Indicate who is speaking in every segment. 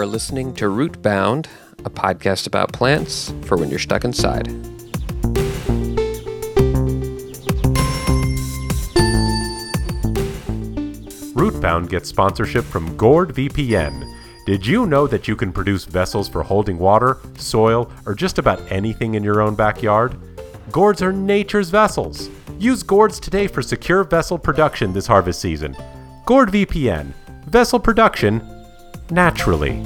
Speaker 1: are listening to Rootbound, a podcast about plants for when you're stuck inside.
Speaker 2: Rootbound gets sponsorship from Gourd VPN. Did you know that you can produce vessels for holding water, soil, or just about anything in your own backyard? Gourds are nature's vessels. Use gourds today for secure vessel production this harvest season. Gourd VPN. Vessel production naturally.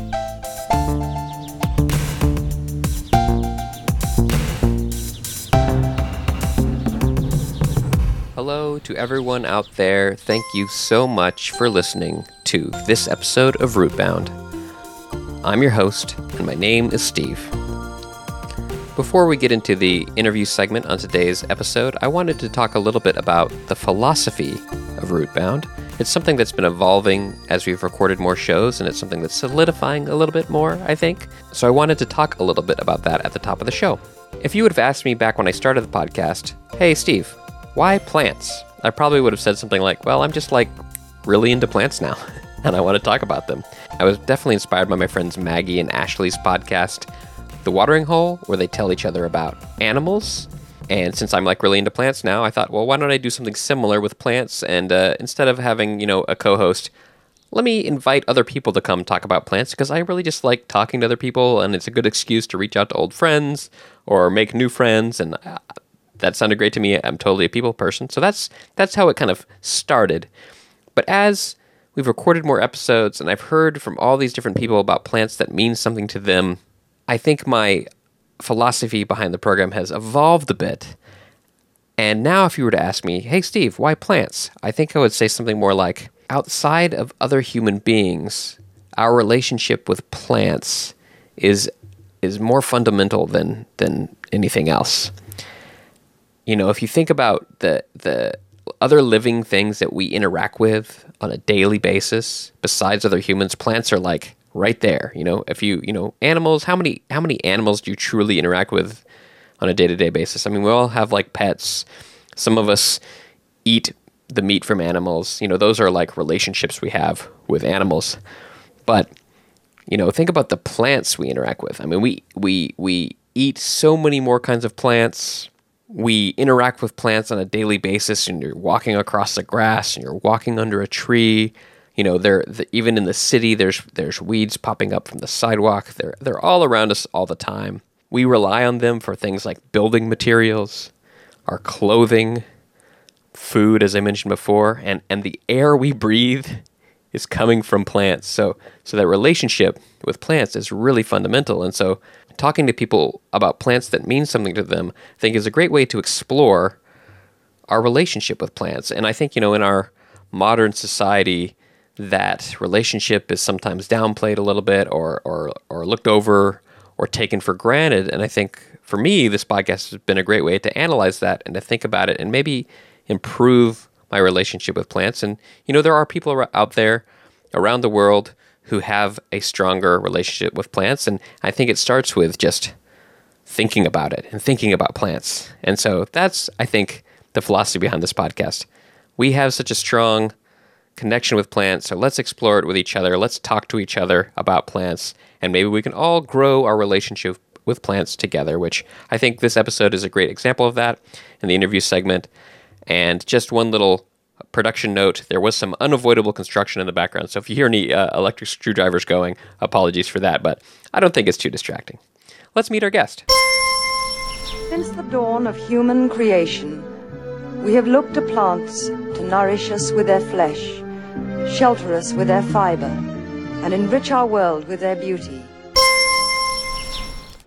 Speaker 1: Hello to everyone out there. Thank you so much for listening to this episode of Rootbound. I'm your host, and my name is Steve. Before we get into the interview segment on today's episode, I wanted to talk a little bit about the philosophy of Rootbound. It's something that's been evolving as we've recorded more shows, and it's something that's solidifying a little bit more, I think. So I wanted to talk a little bit about that at the top of the show. If you would have asked me back when I started the podcast, hey, Steve, why plants? I probably would have said something like, well, I'm just like really into plants now, and I want to talk about them. I was definitely inspired by my friends Maggie and Ashley's podcast, The Watering Hole, where they tell each other about animals. And since I'm like really into plants now, I thought, well, why don't I do something similar with plants? And uh, instead of having, you know, a co host, let me invite other people to come talk about plants because I really just like talking to other people and it's a good excuse to reach out to old friends or make new friends. And uh, that sounded great to me. I'm totally a people person. So that's that's how it kind of started. But as we've recorded more episodes and I've heard from all these different people about plants that mean something to them, I think my philosophy behind the program has evolved a bit. And now if you were to ask me, "Hey Steve, why plants?" I think I would say something more like outside of other human beings, our relationship with plants is is more fundamental than than anything else you know, if you think about the the other living things that we interact with on a daily basis, besides other humans, plants are like right there. You know, if you you know animals, how many how many animals do you truly interact with on a day to day basis? I mean, we all have like pets. Some of us eat the meat from animals. You know, those are like relationships we have with animals. But you know, think about the plants we interact with. I mean, we we we eat so many more kinds of plants we interact with plants on a daily basis and you're walking across the grass and you're walking under a tree you know they're the, even in the city there's there's weeds popping up from the sidewalk. They're they're all around us all the time. We rely on them for things like building materials our clothing food as i mentioned before and and the air we breathe is coming from plants. So so that relationship with plants is really fundamental. And so talking to people about plants that mean something to them, I think is a great way to explore our relationship with plants. And I think, you know, in our modern society, that relationship is sometimes downplayed a little bit or, or, or looked over or taken for granted. And I think for me, this podcast has been a great way to analyze that and to think about it and maybe improve my relationship with plants. And, you know, there are people out there around the world who have a stronger relationship with plants. And I think it starts with just thinking about it and thinking about plants. And so that's, I think, the philosophy behind this podcast. We have such a strong connection with plants, so let's explore it with each other. Let's talk to each other about plants, and maybe we can all grow our relationship with plants together, which I think this episode is a great example of that in the interview segment. And just one little production note there was some unavoidable construction in the background. So if you hear any uh, electric screwdrivers going, apologies for that, but I don't think it's too distracting. Let's meet our guest.
Speaker 3: Since the dawn of human creation, we have looked to plants to nourish us with their flesh, shelter us with their fiber, and enrich our world with their beauty.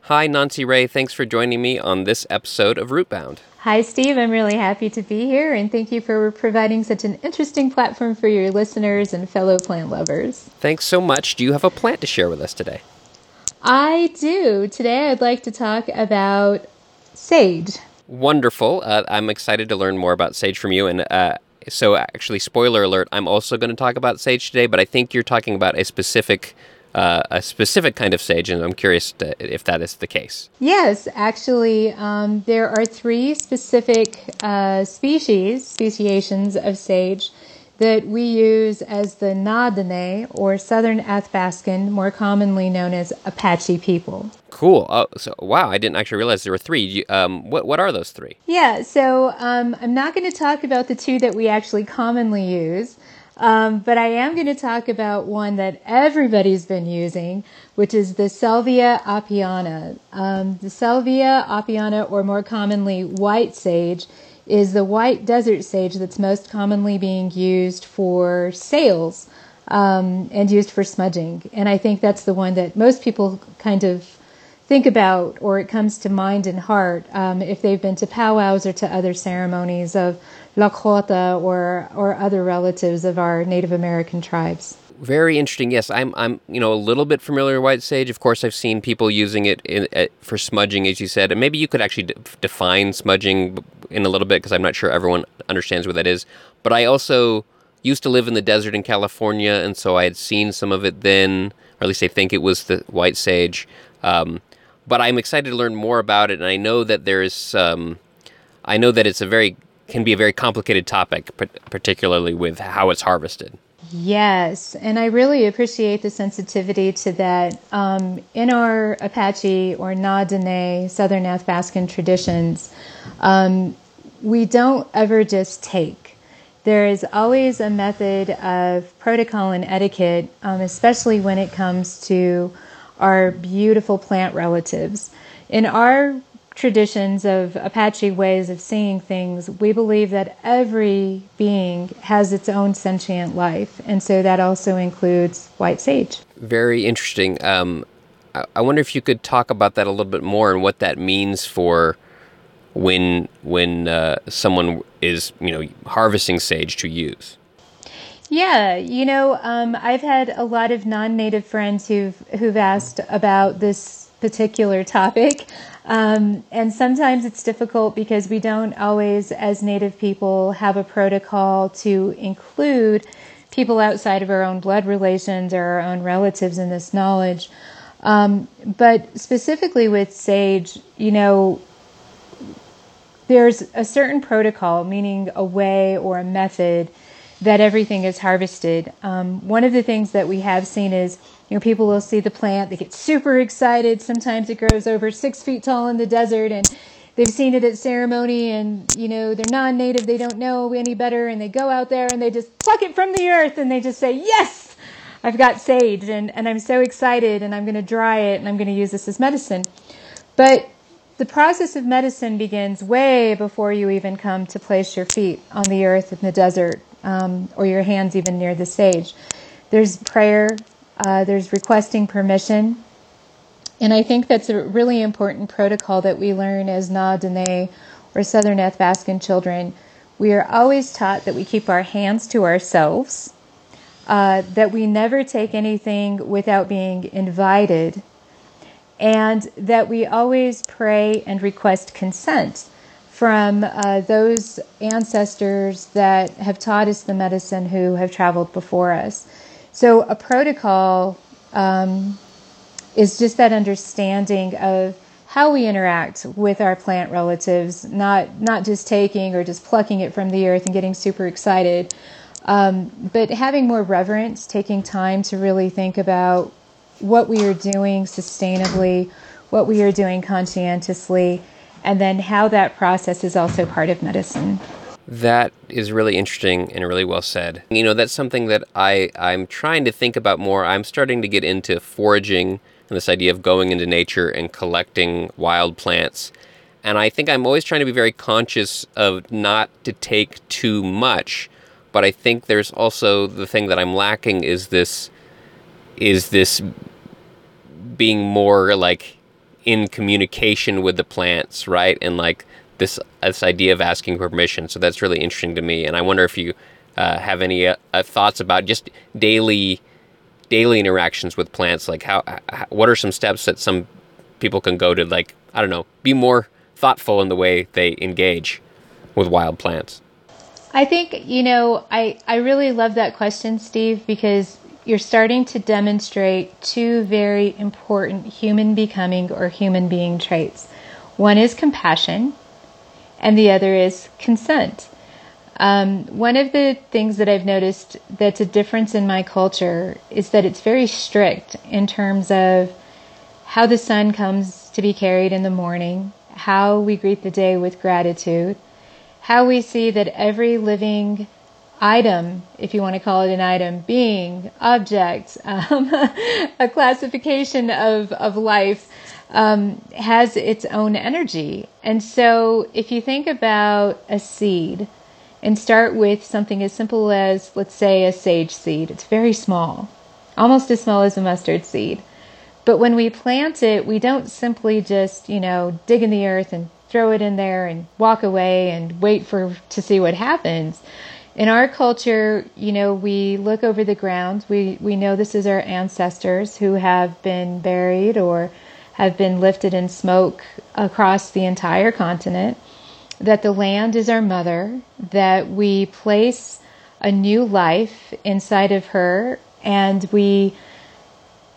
Speaker 1: Hi, Nancy Rae. Thanks for joining me on this episode of Rootbound.
Speaker 4: Hi, Steve. I'm really happy to be here, and thank you for providing such an interesting platform for your listeners and fellow plant lovers.
Speaker 1: Thanks so much. Do you have a plant to share with us today?
Speaker 4: I do. Today, I'd like to talk about sage.
Speaker 1: Wonderful. Uh, I'm excited to learn more about sage from you. And uh, so, actually, spoiler alert, I'm also going to talk about sage today, but I think you're talking about a specific uh, a specific kind of sage, and I'm curious to, if that is the case.
Speaker 4: Yes, actually, um, there are three specific uh, species, speciations of sage that we use as the Na Dene or Southern Athabascan, more commonly known as Apache people.
Speaker 1: Cool. Oh, so wow, I didn't actually realize there were three. You, um, what what are those three?
Speaker 4: Yeah, so um, I'm not going to talk about the two that we actually commonly use, um, but I am going to talk about one that everybody's been using, which is the Salvia apiana. Um, the Salvia apiana, or more commonly white sage, is the white desert sage that's most commonly being used for sales um, and used for smudging. And I think that's the one that most people kind of think about or it comes to mind and heart um, if they've been to powwows or to other ceremonies of Lakota or or other relatives of our Native American tribes.
Speaker 1: Very interesting. Yes, I'm I'm you know a little bit familiar with white sage. Of course, I've seen people using it in, uh, for smudging, as you said, and maybe you could actually de- define smudging in a little bit because I'm not sure everyone understands what that is. But I also used to live in the desert in California, and so I had seen some of it then, or at least I think it was the white sage. Um, but I'm excited to learn more about it, and I know that there's, um, I know that it's a very can be a very complicated topic, particularly with how it's harvested.
Speaker 4: Yes, and I really appreciate the sensitivity to that. Um, in our Apache or Na Dene Southern Athabascan traditions, um, we don't ever just take. There is always a method of protocol and etiquette, um, especially when it comes to our beautiful plant relatives. In our traditions of Apache ways of seeing things, we believe that every being has its own sentient life, and so that also includes white sage.
Speaker 1: Very interesting. Um, I wonder if you could talk about that a little bit more and what that means for when when uh, someone is you know harvesting sage to use.
Speaker 4: Yeah, you know, um, I've had a lot of non-native friends who've who've asked about this particular topic, um, and sometimes it's difficult because we don't always, as native people, have a protocol to include people outside of our own blood relations or our own relatives in this knowledge. Um, but specifically with sage, you know, there's a certain protocol, meaning a way or a method that everything is harvested. Um, one of the things that we have seen is, you know, people will see the plant, they get super excited. Sometimes it grows over six feet tall in the desert, and they've seen it at ceremony, and you know, they're non-native, they don't know any better, and they go out there and they just pluck it from the earth, and they just say, "Yes, I've got sage, and and I'm so excited, and I'm going to dry it, and I'm going to use this as medicine." But the process of medicine begins way before you even come to place your feet on the earth in the desert um, or your hands even near the sage. There's prayer, uh, there's requesting permission. And I think that's a really important protocol that we learn as Na Dene or Southern Athabascan children. We are always taught that we keep our hands to ourselves, uh, that we never take anything without being invited, and that we always pray and request consent from uh, those ancestors that have taught us the medicine who have traveled before us. So, a protocol um, is just that understanding of how we interact with our plant relatives, not not just taking or just plucking it from the earth and getting super excited, um, but having more reverence, taking time to really think about what we are doing sustainably, what we are doing conscientiously, and then how that process is also part of medicine.
Speaker 1: That is really interesting and really well said. You know, that's something that I, I'm trying to think about more. I'm starting to get into foraging and this idea of going into nature and collecting wild plants. And I think I'm always trying to be very conscious of not to take too much. But I think there's also the thing that I'm lacking is this is this being more like in communication with the plants, right? And like this this idea of asking permission. So that's really interesting to me. And I wonder if you uh, have any uh, uh, thoughts about just daily daily interactions with plants. Like how, how, what are some steps that some people can go to like I don't know be more thoughtful in the way they engage with wild plants.
Speaker 4: I think you know I I really love that question, Steve, because you're starting to demonstrate two very important human becoming or human being traits. One is compassion, and the other is consent. Um, one of the things that I've noticed that's a difference in my culture is that it's very strict in terms of how the sun comes to be carried in the morning, how we greet the day with gratitude, how we see that every living item, if you want to call it an item, being, object, um, a classification of, of life, um, has its own energy. And so if you think about a seed, and start with something as simple as, let's say, a sage seed. It's very small, almost as small as a mustard seed. But when we plant it, we don't simply just, you know, dig in the earth and throw it in there and walk away and wait for to see what happens. In our culture, you know, we look over the ground. We we know this is our ancestors who have been buried or have been lifted in smoke across the entire continent that the land is our mother, that we place a new life inside of her, and we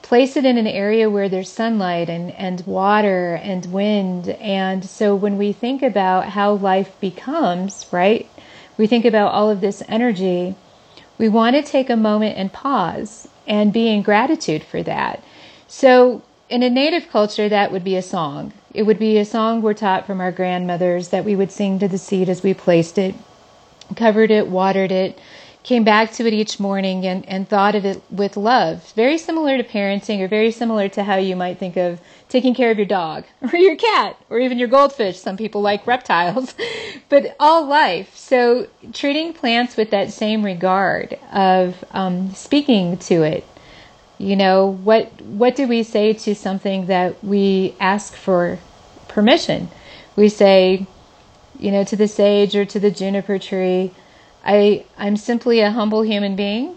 Speaker 4: place it in an area where there's sunlight and, and water and wind. And so when we think about how life becomes, right, we think about all of this energy, we want to take a moment and pause and be in gratitude for that. So in a native culture, that would be a song. It would be a song we're taught from our grandmothers that we would sing to the seed as we placed it, covered it, watered it, came back to it each morning and, and thought of it with love. Very similar to parenting or very similar to how you might think of taking care of your dog or your cat or even your goldfish. Some people like reptiles, but all life. So treating plants with that same regard of um, speaking to it, you know, what what do we say to something that we ask for permission? We say, you know, to the sage or to the juniper tree, I I'm simply a humble human being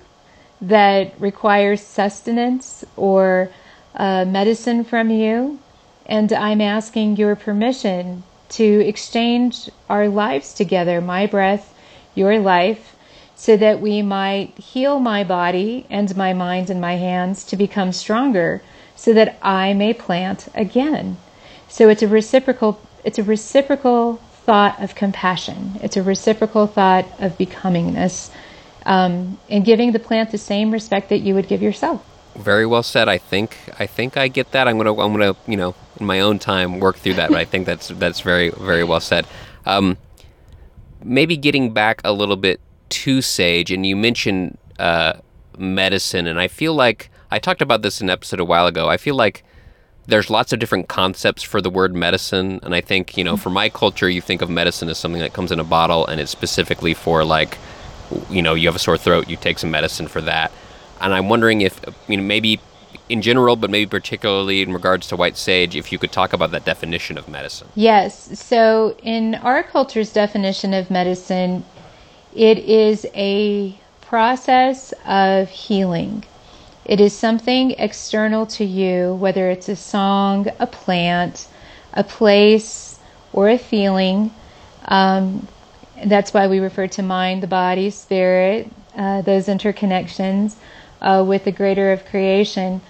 Speaker 4: that requires sustenance or uh, medicine from you, and I'm asking your permission to exchange our lives together, my breath, your life, so that we might heal my body and my mind and my hands to become stronger so that I may plant again. So it's a reciprocal it's a reciprocal thought of compassion. It's a reciprocal thought of becomingness, um, and giving the plant the same respect that you would give yourself.
Speaker 1: Very well said. I think I think I get that. I'm gonna I'm gonna you know in my own time work through that. but I think that's that's very very well said. Um, maybe getting back a little bit to sage, and you mentioned uh, medicine, and I feel like I talked about this in an episode a while ago. I feel like there's lots of different concepts for the word medicine, and I think you know, for my culture, you think of medicine as something that comes in a bottle, and it's specifically for like, you know, you have a sore throat, you take some medicine for that. And I'm wondering if you know maybe in general, but maybe particularly in regards to white sage, if you could talk about that definition of medicine.
Speaker 4: Yes. So, in our culture's definition of medicine, it is a process of healing. It is something external to you, whether it's a song, a plant, a place, or a feeling. Um, that's why we refer to mind, the body, spirit, uh, those interconnections uh, with the greater of creation,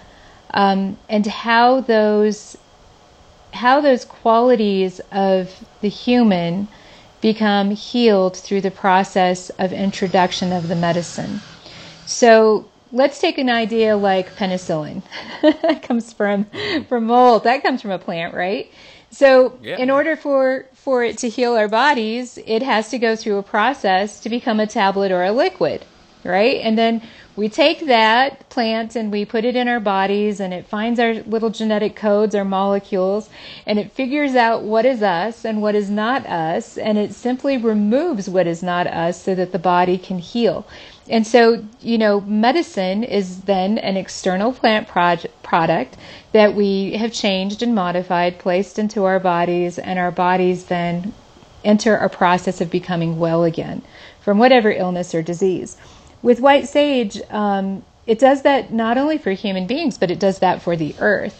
Speaker 4: um, and how those how those qualities of the human become healed through the process of introduction of the medicine. So let's take an idea like penicillin. that comes from from mold. That comes from a plant, right? So yeah. in order for for it to heal our bodies, it has to go through a process to become a tablet or a liquid, right? And then we take that plant and we put it in our bodies and it finds our little genetic codes, our molecules, and it figures out what is us and what is not us, and it simply removes what is not us so that the body can heal. And so, you know, medicine is then an external plant product that we have changed and modified, placed into our bodies, and our bodies then enter a process of becoming well again from whatever illness or disease. With white sage, um, it does that not only for human beings, but it does that for the earth.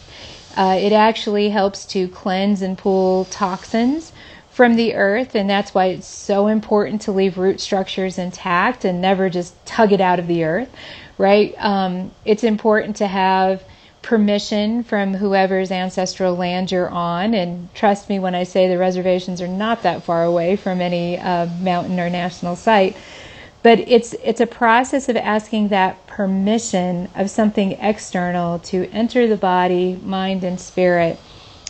Speaker 4: Uh, it actually helps to cleanse and pull toxins from the earth, and that's why it's so important to leave root structures intact and never just tug it out of the earth, right? Um, it's important to have permission from whoever's ancestral land you're on. And trust me when I say the reservations are not that far away from any uh, mountain or national site. But it's it's a process of asking that permission of something external to enter the body, mind, and spirit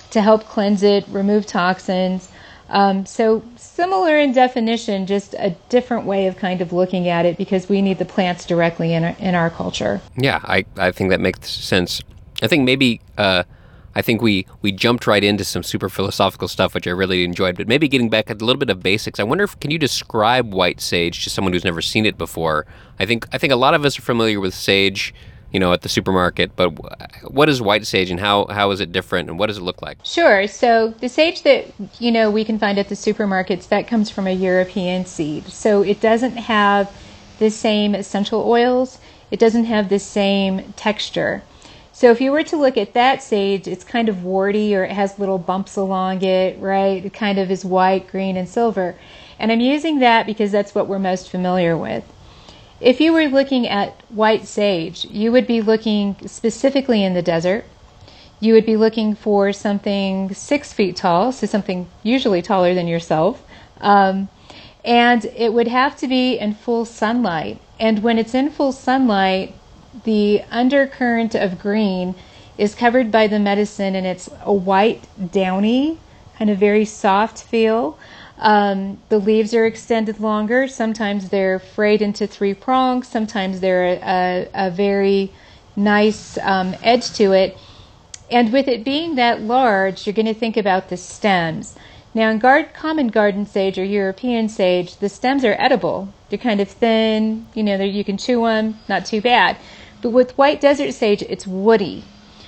Speaker 4: to help cleanse it, remove toxins. Um, so similar in definition, just a different way of kind of looking at it because we need the plants directly in our, in our culture.
Speaker 1: Yeah, I, I think that makes sense. I think maybe uh, I think we we jumped right into some super philosophical stuff, which I really enjoyed. But maybe getting back at a little bit of basics. I wonder if can you describe white sage to someone who's never seen it before? I think I think a lot of us are familiar with sage, you know, at the supermarket. But what is white sage, and how how is it different, and what does it look like?
Speaker 4: Sure. So the sage that you know we can find at the supermarkets that comes from a European seed. So it doesn't have the same essential oils. It doesn't have the same texture. So if you were to look at that sage, it's kind of warty or it has little bumps along it, right? It kind of is white, green, and silver. And I'm using that because that's what we're most familiar with. If you were looking at white sage, you would be looking specifically in the desert. You would be looking for something six feet tall, so something usually taller than yourself. Um, and it would have to be in full sunlight. And when it's in full sunlight, the undercurrent of green is covered by the medicine and it's a white, downy, kind of very soft feel. Um, the leaves are extended longer. Sometimes they're frayed into three prongs. Sometimes they're a, a, very nice um, edge to it. And with it being that large, you're going to think about the stems. Now, in guard, common garden sage or European sage, the stems are edible. They're kind of thin, you know, you can chew them, not too bad. But with white desert sage, it's woody.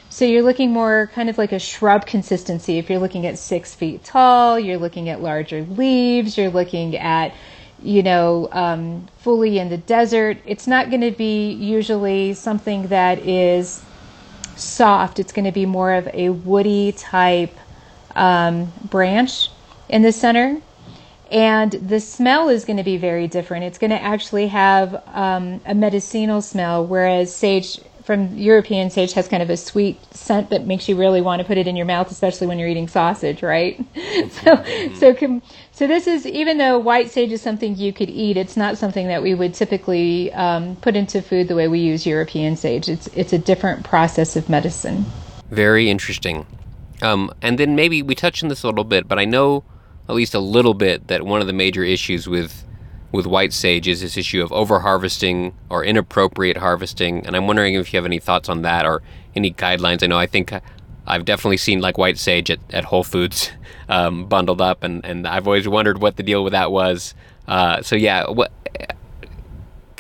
Speaker 4: So you're looking more kind of like a shrub consistency. If you're looking at six feet tall, you're looking at larger leaves, you're looking at, you know, um, fully in the desert. It's not going to be usually something that is soft. It's going to be more of a woody type um, branch in the center and the smell is going to be very different. It's going to actually have um, a medicinal smell, whereas sage from European sage has kind of a sweet scent that makes you really want to put it in your mouth, especially when you're eating sausage, right? so, so, com- so this is even though white sage is something you could eat, it's not something that we would typically um, put into food the way we use European sage. It's it's a different process of medicine.
Speaker 1: Very interesting. Um, and then maybe we touched on this a little bit, but I know at least a little bit that one of the major issues with with white sage is this issue of over harvesting or inappropriate harvesting and i'm wondering if you have any thoughts on that or any guidelines. I know i think i've definitely seen like white sage at, at whole foods um, bundled up and, and i've always wondered what the deal with that was. Uh, so yeah what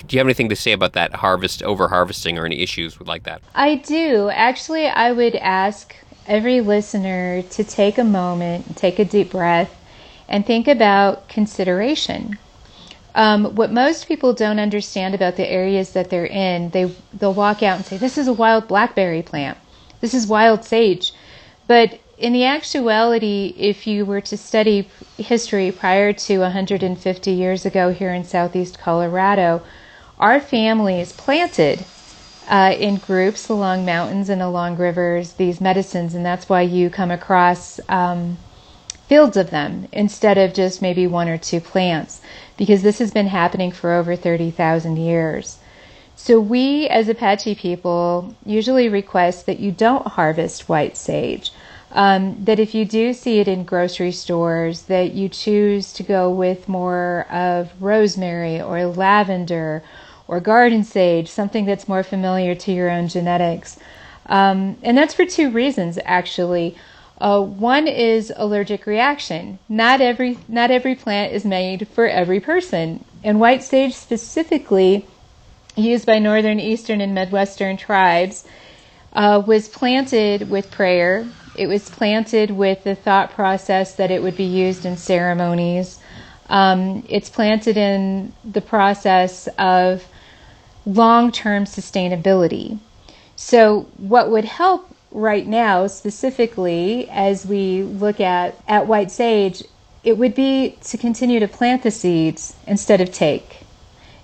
Speaker 1: do you have anything to say about that harvest over harvesting or any issues with like that?
Speaker 4: I do. Actually i would ask every listener to take a moment take a deep breath and think about consideration. Um, what most people don't understand about the areas that they're in, they they'll walk out and say, "This is a wild blackberry plant. This is wild sage," but in the actuality, if you were to study history prior to 150 years ago here in southeast Colorado, our families planted uh, in groups along mountains and along rivers these medicines, and that's why you come across um, fields of them instead of just maybe one or two plants, because this has been happening for over 30,000 years. So, we as Apache people usually request that you don't harvest white sage. Um, that if you do see it in grocery stores, that you choose to go with more of rosemary or lavender or garden sage, something that's more familiar to your own genetics. Um, and that's for two reasons, actually. Uh, one is allergic reaction. Not every not every plant is made for every person, and white sage specifically, used by northern, eastern, and midwestern tribes, uh, was planted with prayer. It was planted with the thought process that it would be used in ceremonies. Um, it's planted in the process of long-term sustainability. So, what would help right now, specifically as we look at, at white sage, it would be to continue to plant the seeds instead of take.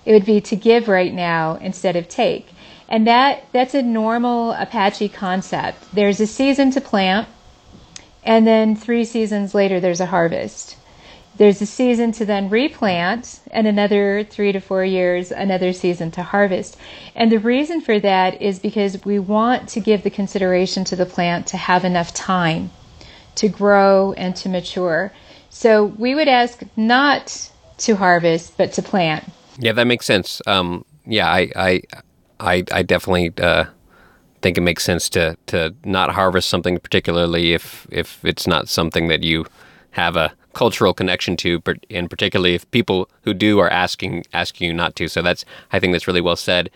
Speaker 4: It would be to give right now instead of take. And that that's a normal Apache concept. There's a season to plant, and then three seasons later there's a harvest. There's a season to then replant, and another three to four years, another season to harvest. And the reason for that is because we want to give the consideration to the plant to have enough time to grow and to mature. So we would ask not to harvest, but to plant.
Speaker 1: Yeah, that makes sense. Um, yeah, I, I, I, I definitely uh, think it makes sense to to not harvest something particularly if if it's not something that you have a cultural connection to, and particularly if people who do are asking asking you not to. So that's I think that's really well said.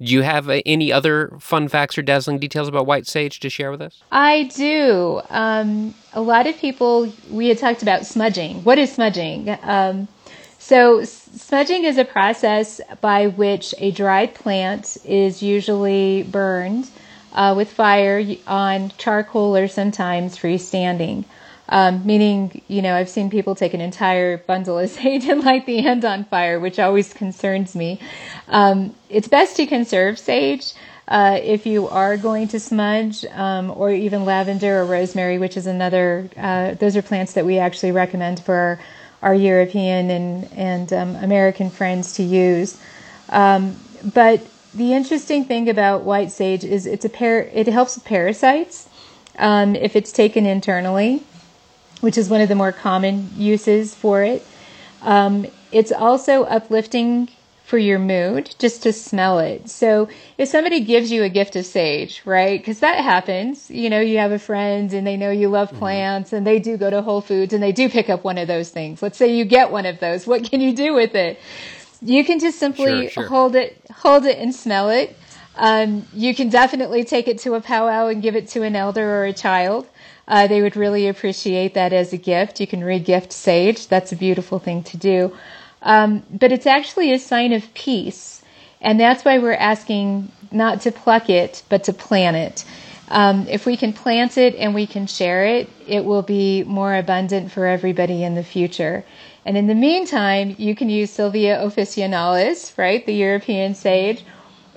Speaker 1: Do you have uh, any other fun facts or dazzling details about white sage to share with us?
Speaker 4: I do. Um, a lot of people, we had talked about smudging. What is smudging? Um, so, smudging is a process by which a dried plant is usually burned uh, with fire on charcoal or sometimes freestanding. Um, meaning, you know, I've seen people take an entire bundle of sage and light the end on fire, which always concerns me. Um, it's best to conserve sage uh, if you are going to smudge, um, or even lavender or rosemary, which is another. Uh, those are plants that we actually recommend for our, European and and um, American friends to use. Um, but the interesting thing about white sage is it's a par- it helps with parasites um, if it's taken internally which is one of the more common uses for it. Um, it's also uplifting for your mood just to smell it. So if somebody gives you a gift of sage, right? Because that happens. You know, you have a friend and they know you love mm-hmm. plants mm-hmm. and they do go to Whole Foods and they do pick up one of those things. Let's say you get one of those. What can you do with it? You can just simply sure, sure. hold it, hold it and smell it. Um, you can definitely take it to a powwow and give it to an elder or a child. Uh, they would really appreciate that as a gift. You can regift sage. That's a beautiful thing to do. Um, but it's actually a sign of peace. And that's why we're asking not to pluck it, but to plant it. Um, if we can plant it and we can share it, it will be more abundant for everybody in the future. And in the meantime, you can use Salvia officinalis, right, the European sage,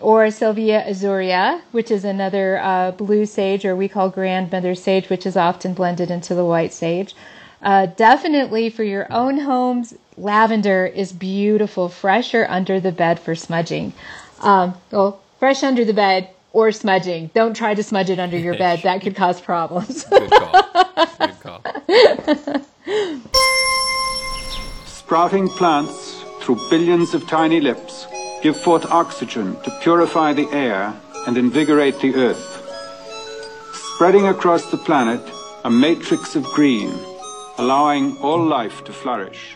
Speaker 4: or Salvia azurea, which is another uh, blue sage, or we call grandmother sage, which is often blended into the white sage. Uh, definitely for your own homes, lavender is beautiful, fresh or under the bed for smudging. Um, well, fresh under the bed or smudging. Don't try to smudge it under your bed. That could cause problems. Good call. Good call.
Speaker 5: Sprouting plants through billions of tiny lips give forth oxygen to purify the air and invigorate the earth. Spreading across the planet, a matrix of green, allowing all life to flourish.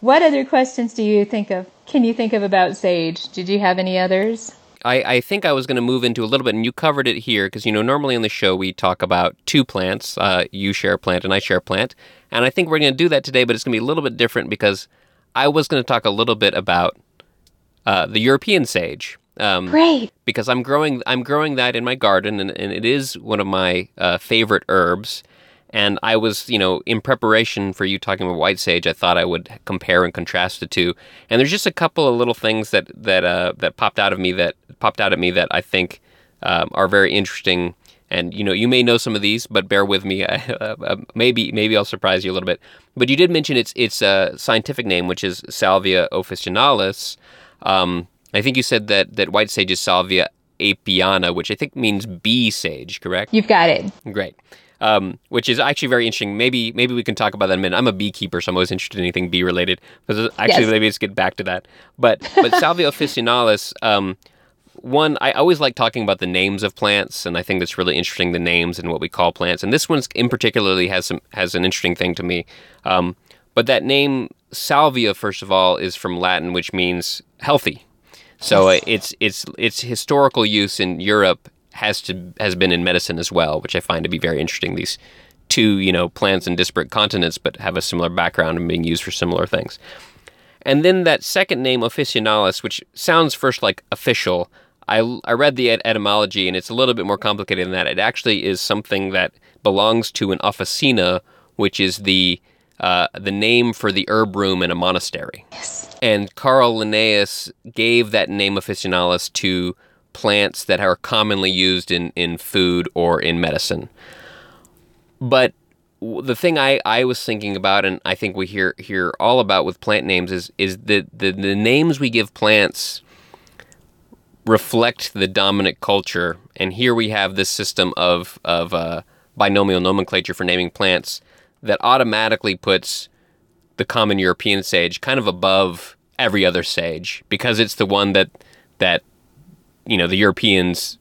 Speaker 4: What other questions do you think of? Can you think of about sage? Did you have any others?
Speaker 1: I, I think I was going to move into a little bit, and you covered it here because you know normally on the show we talk about two plants. Uh, you share a plant, and I share a plant, and I think we're going to do that today, but it's going to be a little bit different because I was going to talk a little bit about uh, the European sage.
Speaker 4: Um, Great.
Speaker 1: Because I'm growing, I'm growing that in my garden, and, and it is one of my uh, favorite herbs. And I was, you know, in preparation for you talking about white sage, I thought I would compare and contrast the two. And there's just a couple of little things that that uh, that popped out of me that popped out at me that I think um, are very interesting. And you know, you may know some of these, but bear with me. Uh, maybe maybe I'll surprise you a little bit. But you did mention its its uh, scientific name, which is Salvia officinalis. Um, I think you said that that white sage is Salvia apiana, which I think means bee sage, correct?
Speaker 4: You've got it.
Speaker 1: Great. Um, which is actually very interesting. Maybe maybe we can talk about that in a minute. I'm a beekeeper, so I'm always interested in anything bee related. But actually, yes. maybe let's get back to that. But but Salvia officinalis. Um, one, I always like talking about the names of plants, and I think that's really interesting. The names and what we call plants, and this one in particularly has some has an interesting thing to me. Um, but that name salvia, first of all, is from Latin, which means healthy. So uh, its its its historical use in Europe has to has been in medicine as well, which I find to be very interesting. These two, you know, plants in disparate continents, but have a similar background and being used for similar things. And then that second name, officinalis, which sounds first like official. I, I read the etymology and it's a little bit more complicated than that. It actually is something that belongs to an officina, which is the uh, the name for the herb room in a monastery.
Speaker 4: Yes.
Speaker 1: And Carl Linnaeus gave that name officinalis to plants that are commonly used in, in food or in medicine. But the thing I, I was thinking about, and I think we hear hear all about with plant names, is is the, the, the names we give plants reflect the dominant culture. And here we have this system of of uh, binomial nomenclature for naming plants that automatically puts the common European sage kind of above every other sage because it's the one that that you know the Europeans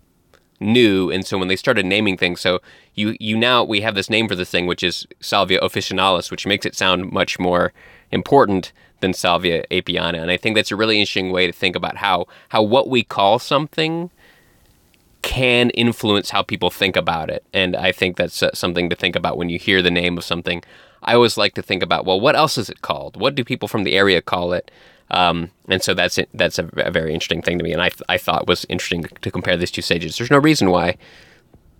Speaker 1: knew, and so when they started naming things, so you you now we have this name for this thing, which is Salvia officinalis, which makes it sound much more important than Salvia apiana, and I think that's a really interesting way to think about how how what we call something can influence how people think about it, and I think that's uh, something to think about when you hear the name of something. I always like to think about, well, what else is it called? What do people from the area call it? Um, and so that's it, that's a, a, very interesting thing to me, and I, th- I thought was interesting to compare these two sages. There's no reason why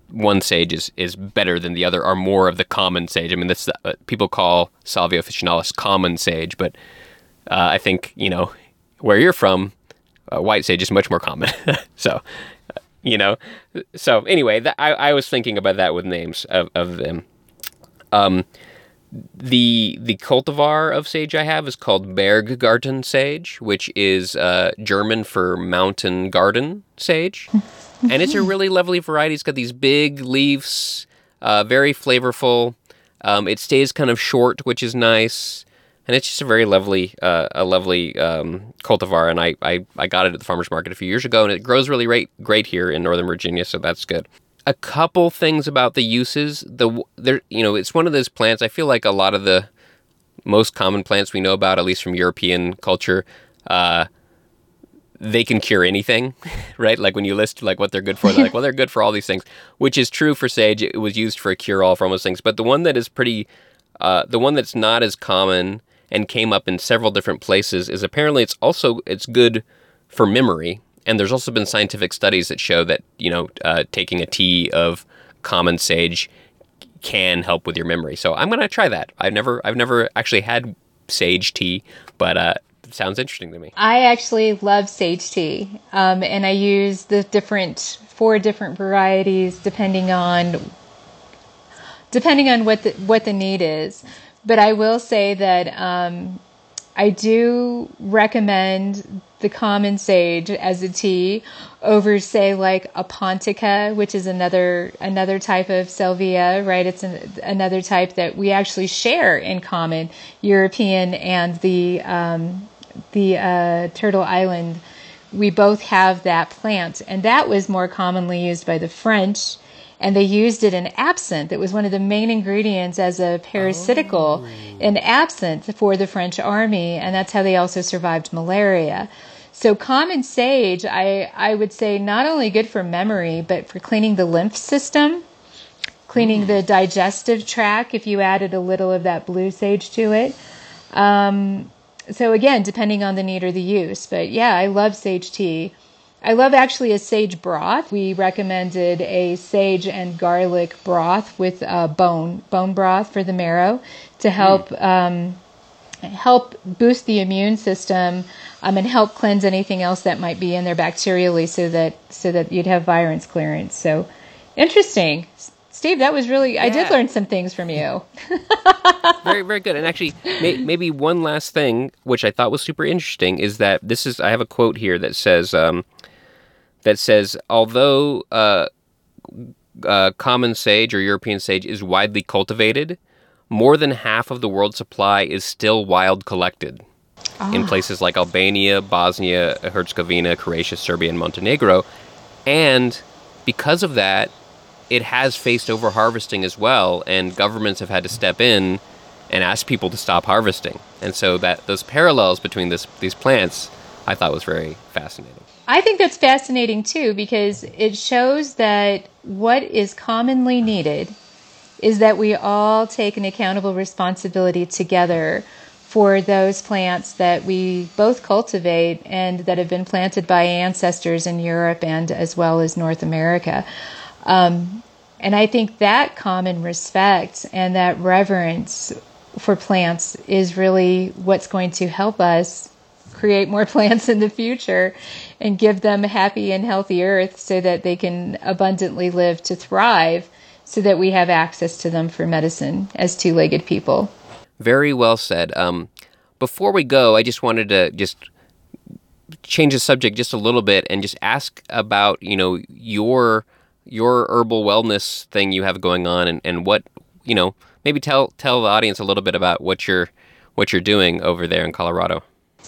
Speaker 1: one sage is, is better than the other, or more of the common sage. I mean, this uh, people call Salvia officinalis common sage, but uh, I think you know where you're from, uh, white sage is much more common. so, you know, so anyway, that, I, I was thinking about that with names of, of them. Um, the the cultivar of sage I have is called Berggarten sage, which is uh, German for mountain garden sage, and it's a really lovely variety. It's got these big leaves, uh, very flavorful. Um, it stays kind of short, which is nice, and it's just a very lovely uh, a lovely um, cultivar. And I, I I got it at the farmers market a few years ago, and it grows really great great here in Northern Virginia, so that's good a couple things about the uses. The there, you know, it's one of those plants. I feel like a lot of the most common plants we know about, at least from European culture, uh, they can cure anything, right? Like when you list like what they're good for, they're like, well, they're good for all these things, which is true for sage. It was used for a cure all for almost things, but the one that is pretty, uh, the one that's not as common and came up in several different places is apparently it's also it's good for memory and there's also been scientific studies that show that you know uh, taking a tea of common sage can help with your memory. So I'm gonna try that. I've never I've never actually had sage tea, but uh, sounds interesting to me.
Speaker 4: I actually love sage tea, um, and I use the different four different varieties depending on depending on what the what the need is. But I will say that um, I do recommend the common sage as a tea over say like a pontica which is another another type of salvia right? It's an, another type that we actually share in common european and the um, the uh, turtle island. We both have that plant and that was more commonly used by the french and they used it in absinthe. It was one of the main ingredients as a parasitical oh. in absinthe for the French army, and that's how they also survived malaria. So common sage, I, I would say not only good for memory, but for cleaning the lymph system, cleaning the digestive tract if you added a little of that blue sage to it. Um, so again, depending on the need or the use. But yeah, I love sage tea. I love actually a sage broth. We recommended a sage and garlic broth with uh, bone bone broth for the marrow to help mm. um, help boost the immune system um, and help cleanse anything else that might be in there bacterially, so that so that you'd have virus clearance. So interesting. Steve, that was really, yeah. I did learn some things from you.
Speaker 1: very, very good. And actually, may, maybe one last thing, which I thought was super interesting, is that this is, I have a quote here that says, um, that says, although uh, uh, common sage or European sage is widely cultivated, more than half of the world's supply is still wild collected oh. in places like Albania, Bosnia, Herzegovina, Croatia, Serbia, and Montenegro. And because of that, it has faced overharvesting as well, and governments have had to step in and ask people to stop harvesting. And so that those parallels between this, these plants, I thought was very fascinating.
Speaker 4: I think that's fascinating too because it shows that what is commonly needed is that we all take an accountable responsibility together for those plants that we both cultivate and that have been planted by ancestors in Europe and as well as North America. Um, and I think that common respect and that reverence for plants is really what's going to help us create more plants in the future and give them a happy and healthy earth so that they can abundantly live to thrive so that we have access to them for medicine as two-legged people.
Speaker 1: Very well said. Um, before we go, I just wanted to just change the subject just a little bit and just ask about you know your your herbal wellness thing you have going on and, and what you know maybe tell tell the audience a little bit about what you're what you're doing over there in Colorado.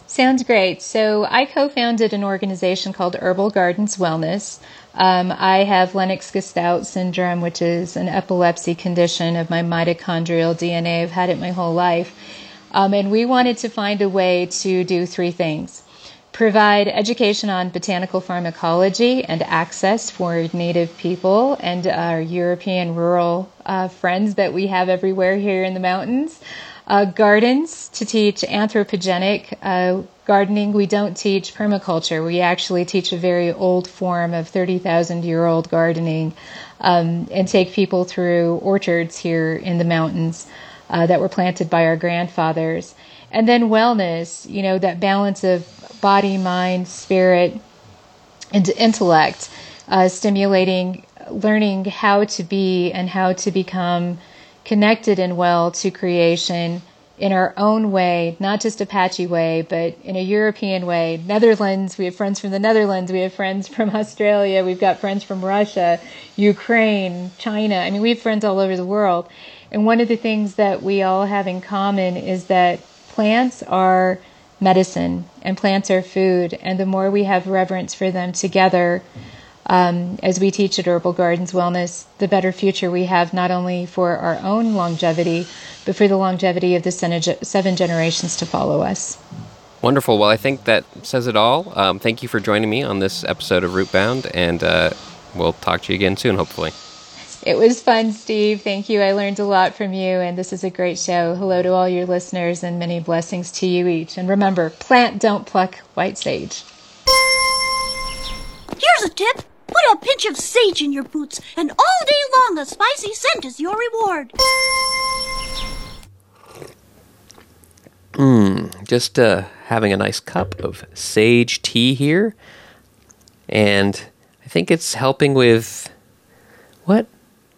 Speaker 4: Sounds great. So I co-founded an organization called Herbal Gardens Wellness. Um, I have Lennox-Gastaut syndrome, which is an epilepsy condition of my mitochondrial DNA. I've had it my whole life. Um, and we wanted to find a way to do three things. Provide education on botanical pharmacology and access for Native people and our European rural uh, friends that we have everywhere here in the mountains. Uh, gardens to teach anthropogenic uh, gardening. We don't teach permaculture. We actually teach a very old form of 30,000 year old gardening um, and take people through orchards here in the mountains uh, that were planted by our grandfathers. And then wellness, you know, that balance of body, mind, spirit, and intellect, uh, stimulating learning how to be and how to become connected and well to creation in our own way, not just Apache way, but in a European way. Netherlands, we have friends from the Netherlands, we have friends from Australia, we've got friends from Russia, Ukraine, China. I mean, we have friends all over the world. And one of the things that we all have in common is that plants are medicine and plants are food. And the more we have reverence for them together, um, as we teach at Herbal Gardens Wellness, the better future we have not only for our own longevity, but for the longevity of the seven generations to follow us.
Speaker 1: Wonderful. Well, I think that says it all. Um, thank you for joining me on this episode of Rootbound, and uh, we'll talk to you again soon, hopefully.
Speaker 4: It was fun, Steve. Thank you. I learned a lot from you, and this is a great show. Hello to all your listeners, and many blessings to you each. And remember, plant, don't pluck white sage.
Speaker 6: Here's a tip. Put a pinch of sage in your boots, and all day long a spicy scent is your reward.
Speaker 1: Mmm, just uh, having a nice cup of sage tea here. And I think it's helping with. What?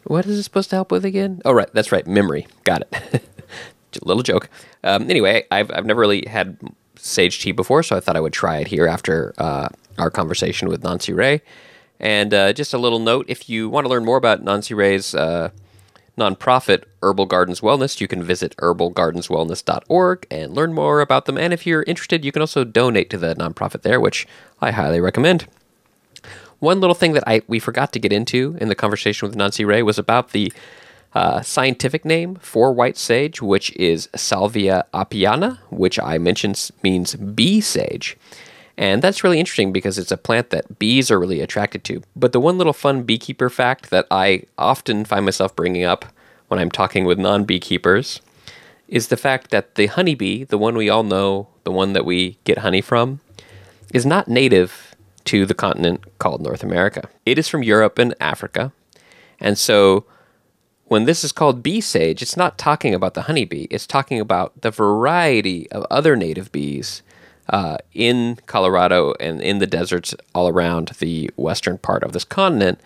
Speaker 1: What is it supposed to help with again? Oh, right. That's right. Memory. Got it. Little joke. Um, anyway, I've, I've never really had sage tea before, so I thought I would try it here after uh, our conversation with Nancy Rae. And uh, just a little note if you want to learn more about Nancy Rae's uh, nonprofit, Herbal Gardens Wellness, you can visit herbalgardenswellness.org and learn more about them. And if you're interested, you can also donate to the nonprofit there, which I highly recommend. One little thing that I we forgot to get into in the conversation with Nancy Rae was about the uh, scientific name for white sage, which is Salvia apiana, which I mentioned means bee sage. And that's really interesting because it's a plant that bees are really attracted to. But the one little fun beekeeper fact that I often find myself bringing up when I'm talking with non beekeepers is the fact that the honeybee, the one we all know, the one that we get honey from, is not native to the continent called North America. It is from Europe and Africa. And so when this is called bee sage, it's not talking about the honeybee, it's talking about the variety of other native bees uh, in Colorado and in the deserts all around the western part of this continent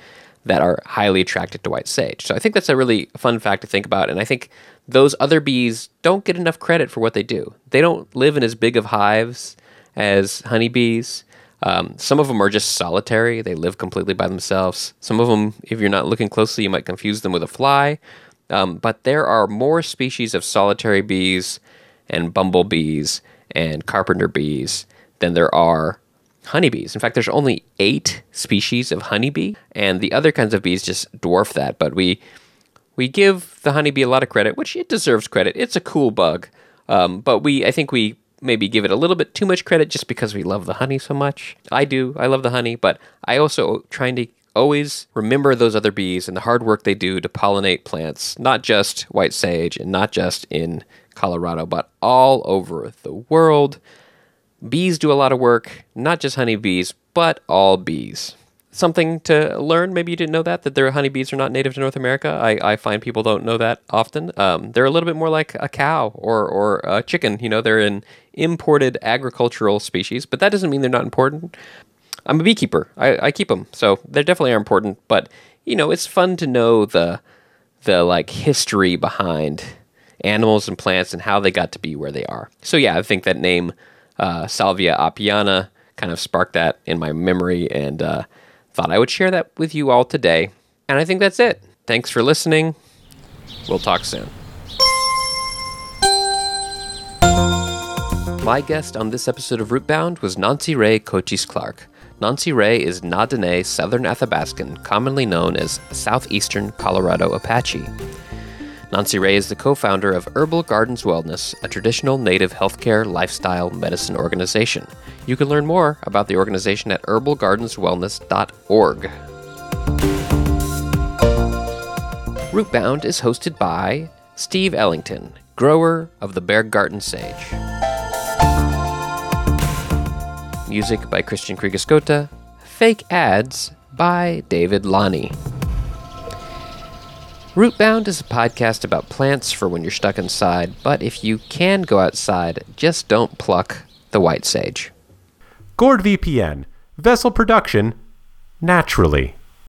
Speaker 1: that are highly attracted to white sage. So I think that's a really fun fact to think about. And I think those other bees don't get enough credit for what they do. They don't live in as big of hives as honeybees. Um, some of them are just solitary, they live completely by themselves. Some of them, if you're not looking closely, you might confuse them with a fly. Um, but there are more species of solitary bees and bumblebees and carpenter bees than there are honeybees. In fact, there's only eight species of honeybee, and the other kinds of bees just dwarf that. But we we give the honeybee a lot of credit, which it deserves credit. It's a cool bug, um, but we I think we maybe give it a little bit too much credit just because we love the honey so much. I do. I love the honey, but I also trying to always remember those other bees and the hard work they do to pollinate plants, not just white sage and not just in Colorado, but all over the world. Bees do a lot of work, not just honeybees, but all bees. something to learn. Maybe you didn't know that that their honeybees are not native to North America. I, I find people don't know that often. Um, they're a little bit more like a cow or or a chicken. You know, they're an imported agricultural species, but that doesn't mean they're not important. I'm a beekeeper. I, I keep them, so they definitely are important. But you know, it's fun to know the the like history behind animals and plants and how they got to be where they are. So yeah, I think that name uh, Salvia apiana kind of sparked that in my memory and uh, thought I would share that with you all today. And I think that's it. Thanks for listening. We'll talk soon. My guest on this episode of Rootbound was Nancy Rae Kochis-Clark. Nancy Rae is Na-Dene Southern Athabascan, commonly known as Southeastern Colorado Apache. Nancy Rae is the co founder of Herbal Gardens Wellness, a traditional native healthcare lifestyle medicine organization. You can learn more about the organization at herbalgardenswellness.org. Rootbound is hosted by Steve Ellington, grower of the Berggarten Sage. Music by Christian Kriegescota. Fake ads by David Lonnie. Rootbound is a podcast about plants for when you're stuck inside, but if you can go outside, just don't pluck the white sage.
Speaker 2: Gourd VPN, vessel production, naturally.